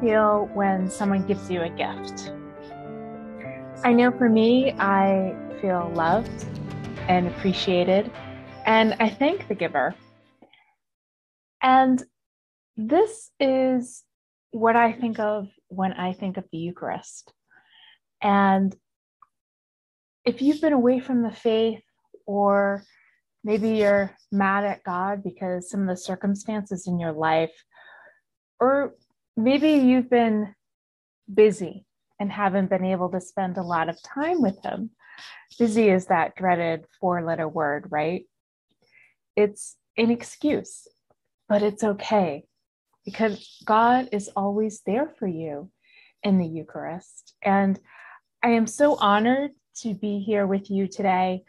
feel when someone gives you a gift? I know for me, I feel loved and appreciated, and I thank the giver. And this is what I think of when I think of the Eucharist. And if you've been away from the faith, or maybe you're mad at God because some of the circumstances in your life, or maybe you've been busy and haven't been able to spend a lot of time with Him. Busy is that dreaded four letter word, right? It's an excuse, but it's okay because God is always there for you in the Eucharist. And I am so honored to be here with you today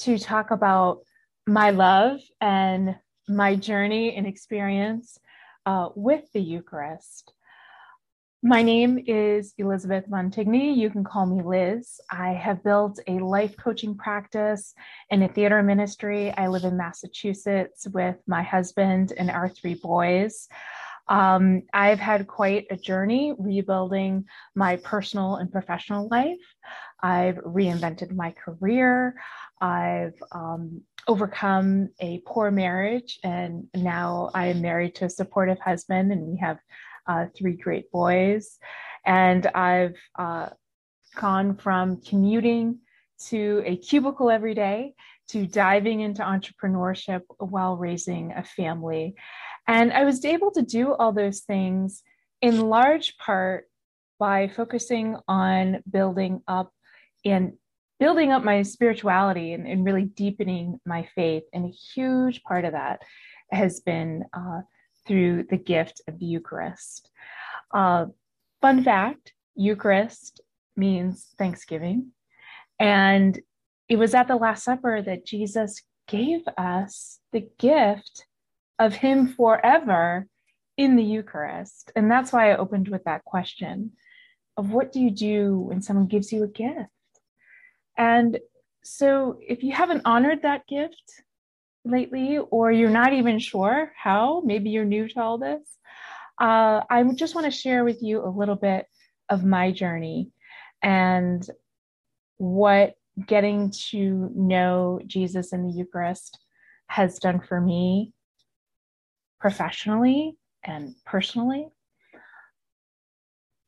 to talk about my love and my journey and experience uh, with the Eucharist. My name is Elizabeth Montigny. You can call me Liz. I have built a life coaching practice and a theater ministry. I live in Massachusetts with my husband and our three boys. Um, I've had quite a journey rebuilding my personal and professional life. I've reinvented my career. I've um, overcome a poor marriage, and now I am married to a supportive husband, and we have uh, three great boys. And I've uh, gone from commuting to a cubicle every day to diving into entrepreneurship while raising a family. And I was able to do all those things in large part by focusing on building up and building up my spirituality and, and really deepening my faith. And a huge part of that has been uh, through the gift of the Eucharist. Uh, fun fact Eucharist means Thanksgiving. And it was at the Last Supper that Jesus gave us the gift of Him forever in the Eucharist. And that's why I opened with that question of what do you do when someone gives you a gift? And so if you haven't honored that gift lately, or you're not even sure how, maybe you're new to all this, uh, I just want to share with you a little bit of my journey and what getting to know Jesus in the Eucharist has done for me professionally and personally.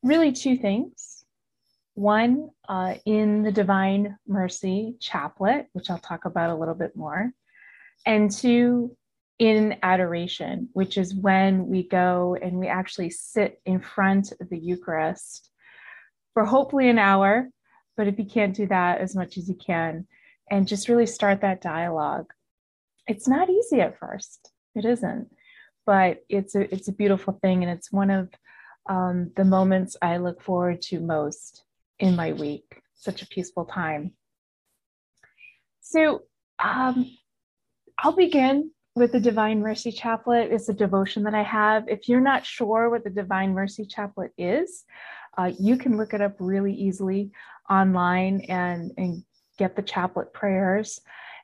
Really, two things. One, uh, in the Divine Mercy Chaplet, which I'll talk about a little bit more, and two, in adoration, which is when we go and we actually sit in front of the Eucharist for hopefully an hour. But if you can't do that as much as you can, and just really start that dialogue. It's not easy at first. It isn't, but it's a it's a beautiful thing, and it's one of um, the moments I look forward to most in my week. Such a peaceful time. So um, I'll begin with the Divine Mercy Chaplet. It's a devotion that I have. If you're not sure what the Divine Mercy Chaplet is, uh, you can look it up really easily online and, and get the chaplet prayers.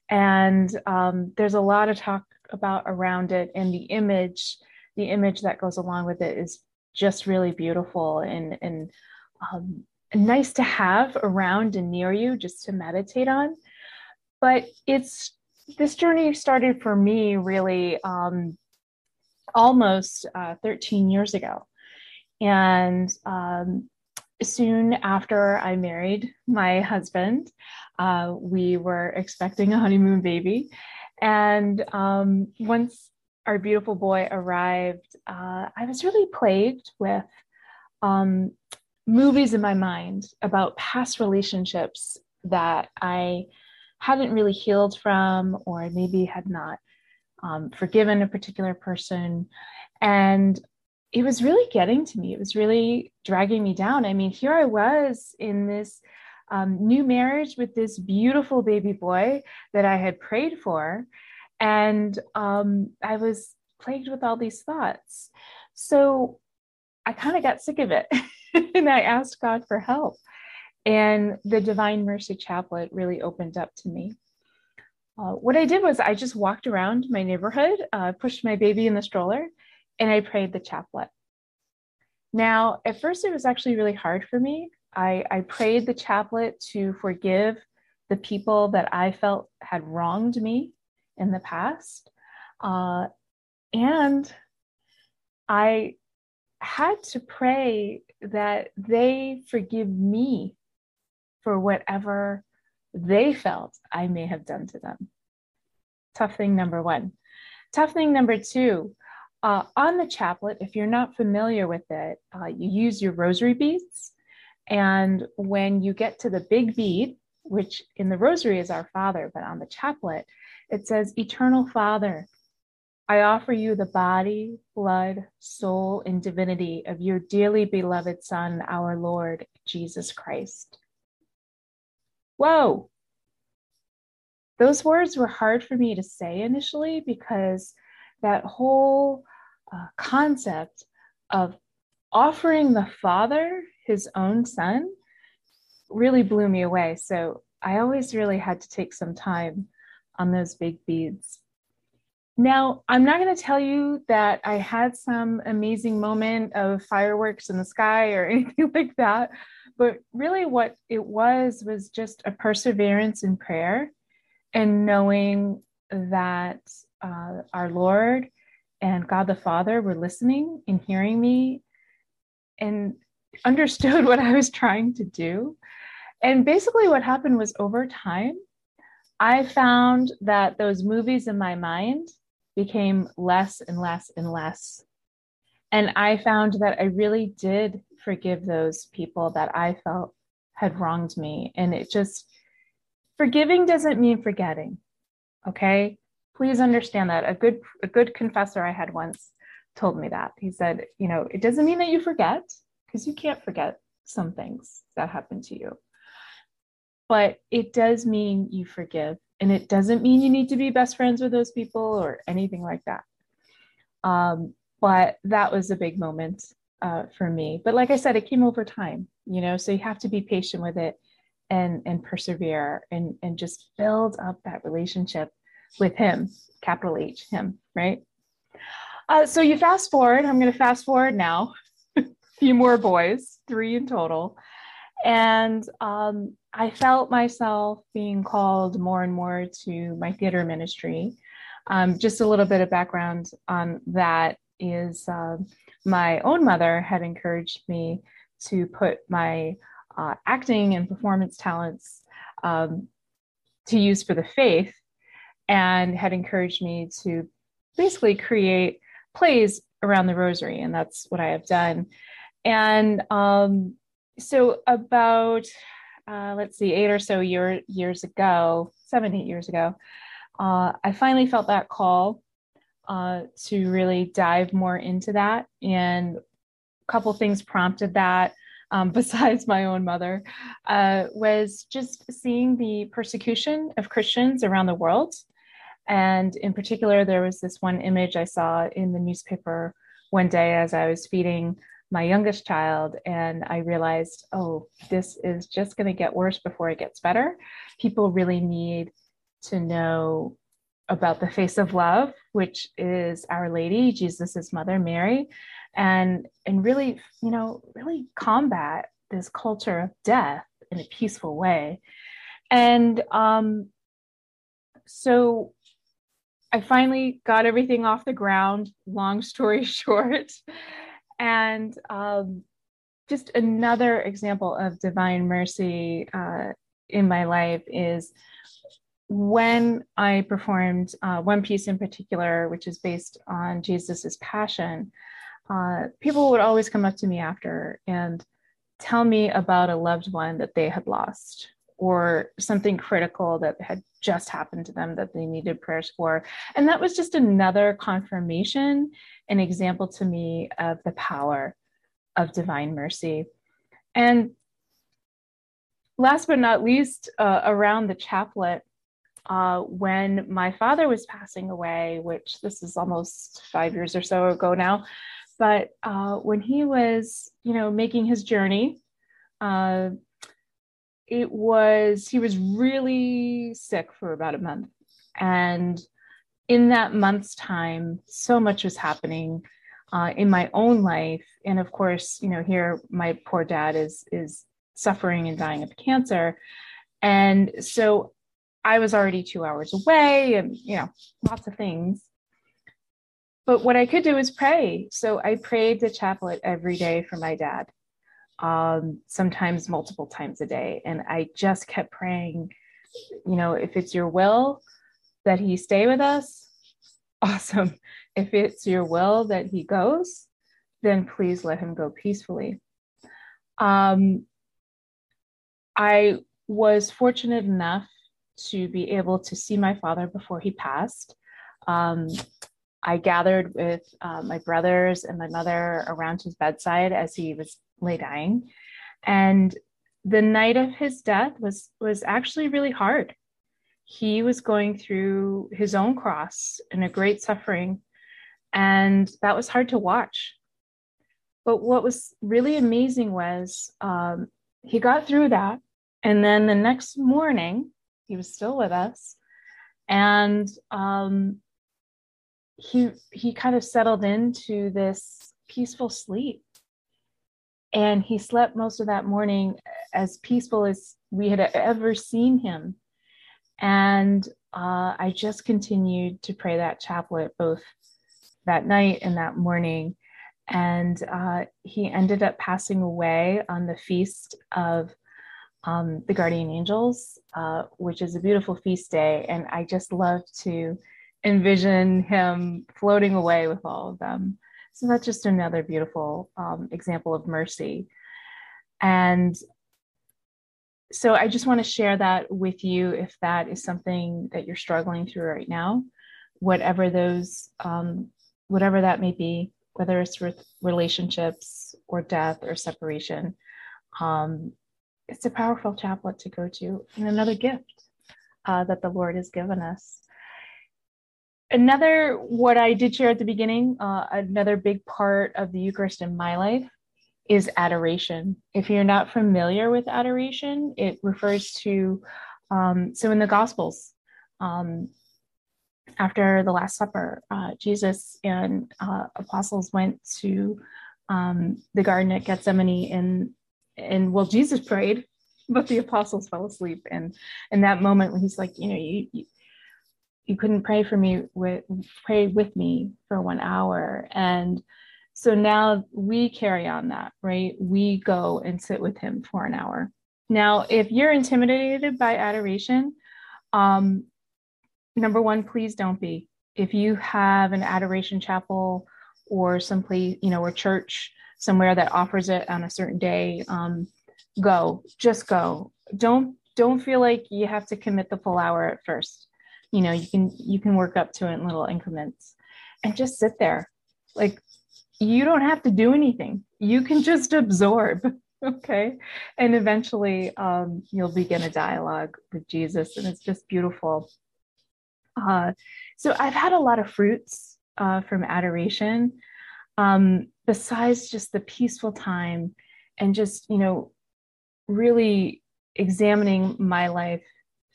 And um, there's a lot of talk about around it, and the image, the image that goes along with it is just really beautiful and and um, nice to have around and near you just to meditate on. But it's this journey started for me really um, almost uh, 13 years ago. And um, soon after I married my husband, uh, we were expecting a honeymoon baby. And um, once our beautiful boy arrived, uh, I was really plagued with um, movies in my mind about past relationships that I hadn't really healed from, or maybe had not um, forgiven a particular person. And it was really getting to me. It was really dragging me down. I mean, here I was in this um, new marriage with this beautiful baby boy that I had prayed for. And um, I was plagued with all these thoughts. So I kind of got sick of it and I asked God for help. And the Divine Mercy Chaplet really opened up to me. uh, what I did was I just walked around my neighborhood, uh, pushed my baby in the stroller, and I prayed the chaplet. Now, at first, it was actually really hard for me. I, I prayed the chaplet to forgive the people that I felt had wronged me in the past. Uh, and I had to pray that they forgive me for whatever they felt I may have done to them. Tough thing number one. Tough thing number two uh, on the chaplet, if you're not familiar with it, uh, you use your rosary beads. And when you get to the big bead, which in the rosary is our Father, but on the chaplet, it says, Eternal Father, I offer you the body, blood, soul, and divinity of your dearly beloved Son, our Lord Jesus Christ. Whoa! Those words were hard for me to say initially because that whole uh, concept of offering the Father his own Son really blew me away. So I always really had to take some time on those big beads. Now, I'm not going to tell you that I had some amazing moment of fireworks in the sky or anything like that, but really what it was was just a perseverance in prayer and knowing that uh, our Lord and God the Father were listening and hearing me and understood what I was trying to do. And basically, what happened was over time, I found that those movies in my mind became less and less and less. And I found that I really did forgive those people that I felt had wronged me. And it just, forgiving doesn't mean forgetting. Okay. Please understand that. A good, a good confessor I had once told me that. He said, you know, it doesn't mean that you forget because you can't forget some things that happened to you. But it does mean you forgive and it doesn't mean you need to be best friends with those people or anything like that. Um, but that was a big moment uh, for me. But like I said, it came over time, you know, so you have to be patient with it and and persevere and and just build up that relationship with him, capital H, him, right? Uh, so you fast forward. I'm going to fast forward now. a few more boys, three in total, and um, I felt myself being called more and more to my theater ministry. Um, just a little bit of background on that is uh, my own mother had encouraged me to put my uh, acting and performance talents um, to use for the faith and had encouraged me to basically create plays around the rosary and that's what i have done and um, so about uh, let's see, eight or so year, years ago, seven, eight years ago, uh, I finally felt that call uh, to really dive more into that. And a couple things prompted that, um, besides my own mother, uh, was just seeing the persecution of Christians around the world. And in particular, there was this one image I saw in the newspaper one day as I was feeding my youngest child and I realized, oh, this is just going to get worse before it gets better. People really need to know about the face of love, which is Our Lady, Jesus's mother, Mary, and and really, you know, really combat this culture of death in a peaceful way. And um, so I finally got everything off the ground. Long story short, and um, just another example of divine mercy uh, in my life is when I performed uh, one piece in particular, which is based on Jesus's passion, uh, people would always come up to me after and tell me about a loved one that they had lost or something critical that had just happened to them that they needed prayers for. And that was just another confirmation, an example to me of the power of divine mercy. And last but not least, uh, around the chaplet, uh, when my father was passing away, which this is almost five years or so ago now, but uh, when he was, you know, making his journey, uh, it was he was really sick for about a month And in that month's time, so much was happening uh, in my own life. And of course, you know, here my poor dad is is suffering and dying of cancer. And so I was already two hours away and, you know, lots of things. But what I could do is pray. So I prayed the chaplet every day for my dad, um, sometimes multiple times a day. And I just kept praying, you know, if it's your will that he stay with us, awesome. If it's your will that he goes, then please let him go peacefully. Um, I was fortunate enough to be able to see my father before he passed. Um, I gathered with uh, my brothers and my mother around his bedside as he was lay dying, and the night of his death was was actually really hard. He was going through his own cross and a great suffering, and that was hard to watch. But what was really amazing was um, he got through that, and then the next morning he was still with us, and um, he he kind of settled into this peaceful sleep and he slept most of that morning as peaceful as we had ever seen him. And uh, i just continued to pray that chaplet both that night and that morning. And uh, he ended up passing away on the feast of um, the guardian angels uh, which is a beautiful feast day. And i just love to envision him floating away with all of them. So that's just another beautiful um, example of mercy. And so I just want to share that with you if that is something that you're struggling through right now, whatever those, um, whatever that may be, whether it's with relationships or death or separation. Um, it's a powerful chaplet to go to and another gift uh, that the Lord has given us another what i did share at the beginning uh, another big part of the eucharist in my life is adoration. If you're not familiar with adoration it refers to um, so in the gospels um, after the last supper uh, jesus and uh, apostles went to um, the garden at gethsemane and and well jesus prayed but the apostles fell asleep. And in that moment when he's like you know you, you you couldn't pray for me with pray with me for one hour. And so now we carry on that right? We go and sit with him for an hour. Now if you're intimidated by adoration um number one please don't be. If you have an adoration chapel or someplace you know or church somewhere that offers it on a certain day um go just go. Don't don't feel like you have to commit the full hour at first you know you can you can work up to it in little increments and just sit there. Like you don't have to do anything. You can just absorb okay? And eventually um, you'll begin a dialogue with jesus and it's just beautiful. Uh, so i've had a lot of fruits uh, from adoration um, besides just the peaceful time and just you know really examining my life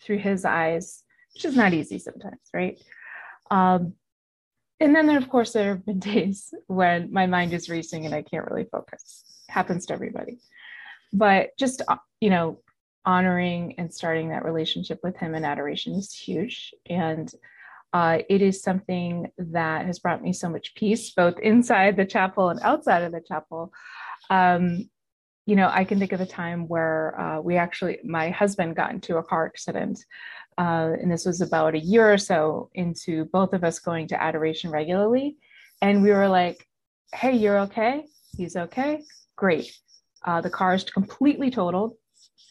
through his eyes which is not easy sometimes, right? Um, and then, of course, there have been days when my mind is racing and I can't really focus. happens to everybody. But just, uh, you know, honoring and starting that relationship with him in adoration is huge. And uh, it is something that has brought me so much peace, both inside the chapel and outside of the chapel. Um, you know, I can think of a time where uh, we actually, my husband got into a car accident uh, and this was about a year or so into both of us going to adoration regularly. And we were like, hey, you're okay? He's okay? Great. Uh, the car is completely totaled.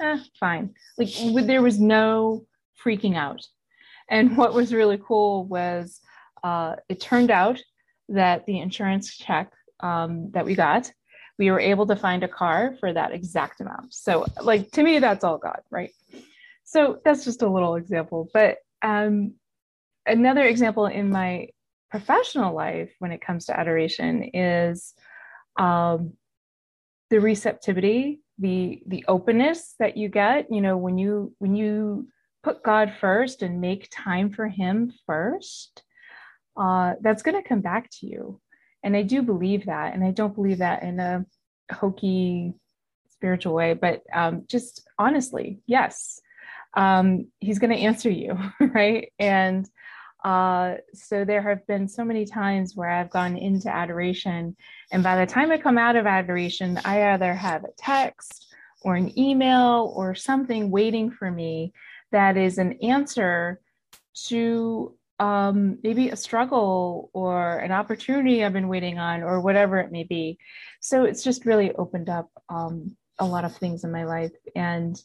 Eh, fine. Like there was no freaking out. And what was really cool was uh, it turned out that the insurance check um, that we got, we were able to find a car for that exact amount. So, like, to me, that's all God, right? So that's just a little example. But um, another example in my professional life when it comes to adoration is um, the receptivity, the the openness that you get. You know, when you when you put God first and make time for Him first, uh, that's going to come back to you. And I do believe that. And I don't believe that in a hokey spiritual way, but um, just honestly, yes, um, He's going to answer you, right? And uh, so there have been so many times where I've gone into adoration, and by the time I come out of adoration, I either have a text or an email or something waiting for me that is an answer to um, maybe a struggle or an opportunity I've been waiting on, or whatever it may be. So it's just really opened up um, a lot of things in my life and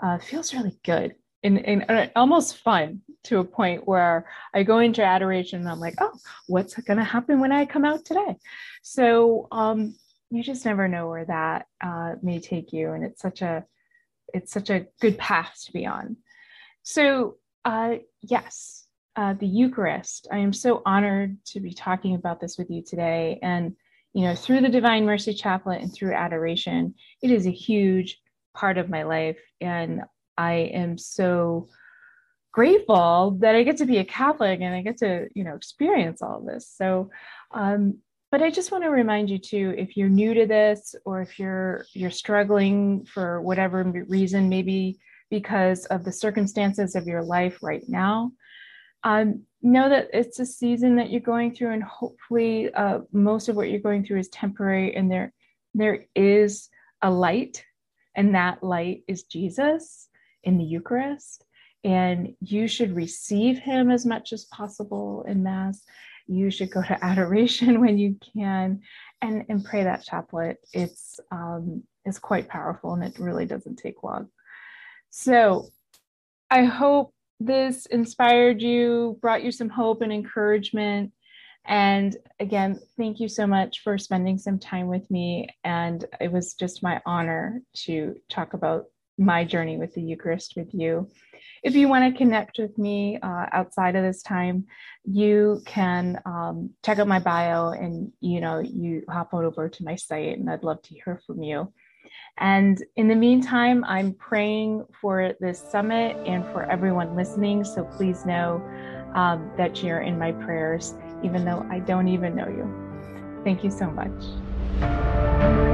uh, feels really good and, and, and, almost fun to a point where I go into adoration and I'm like, oh, what's going to happen when I come out today? So um, you just never know where that uh, may take you, and it's such a it's such a good path to be on. So uh, yes, uh, the Eucharist. I am so honored to be talking about this with you today, and you know, through the Divine Mercy Chaplet and through adoration, it is a huge part of my life, and I am so grateful that I get to be a Catholic and I get to, you know, experience all this. So, um, but I just want to remind you too, if you're new to this or if you're you're struggling for whatever reason, maybe because of the circumstances of your life right now, um, know that it's a season that you're going through, and hopefully, uh, most of what you're going through is temporary, and there there is a light, and that light is Jesus in the Eucharist. And you should receive him as much as possible in Mass. You should go to adoration when you can and, and pray that chaplet. It's, um, it's quite powerful and it really doesn't take long. So I hope this inspired you, brought you some hope and encouragement. And again, thank you so much for spending some time with me. And it was just my honor to talk about my journey with the Eucharist with you. If you want to connect with me uh, outside of this time, you can um, check out my bio and you know you hop on over to my site, and I'd love to hear from you. And in the meantime, I'm praying for this summit and for everyone listening. So please know um, that you're in my prayers, even though I don't even know you. Thank you so much.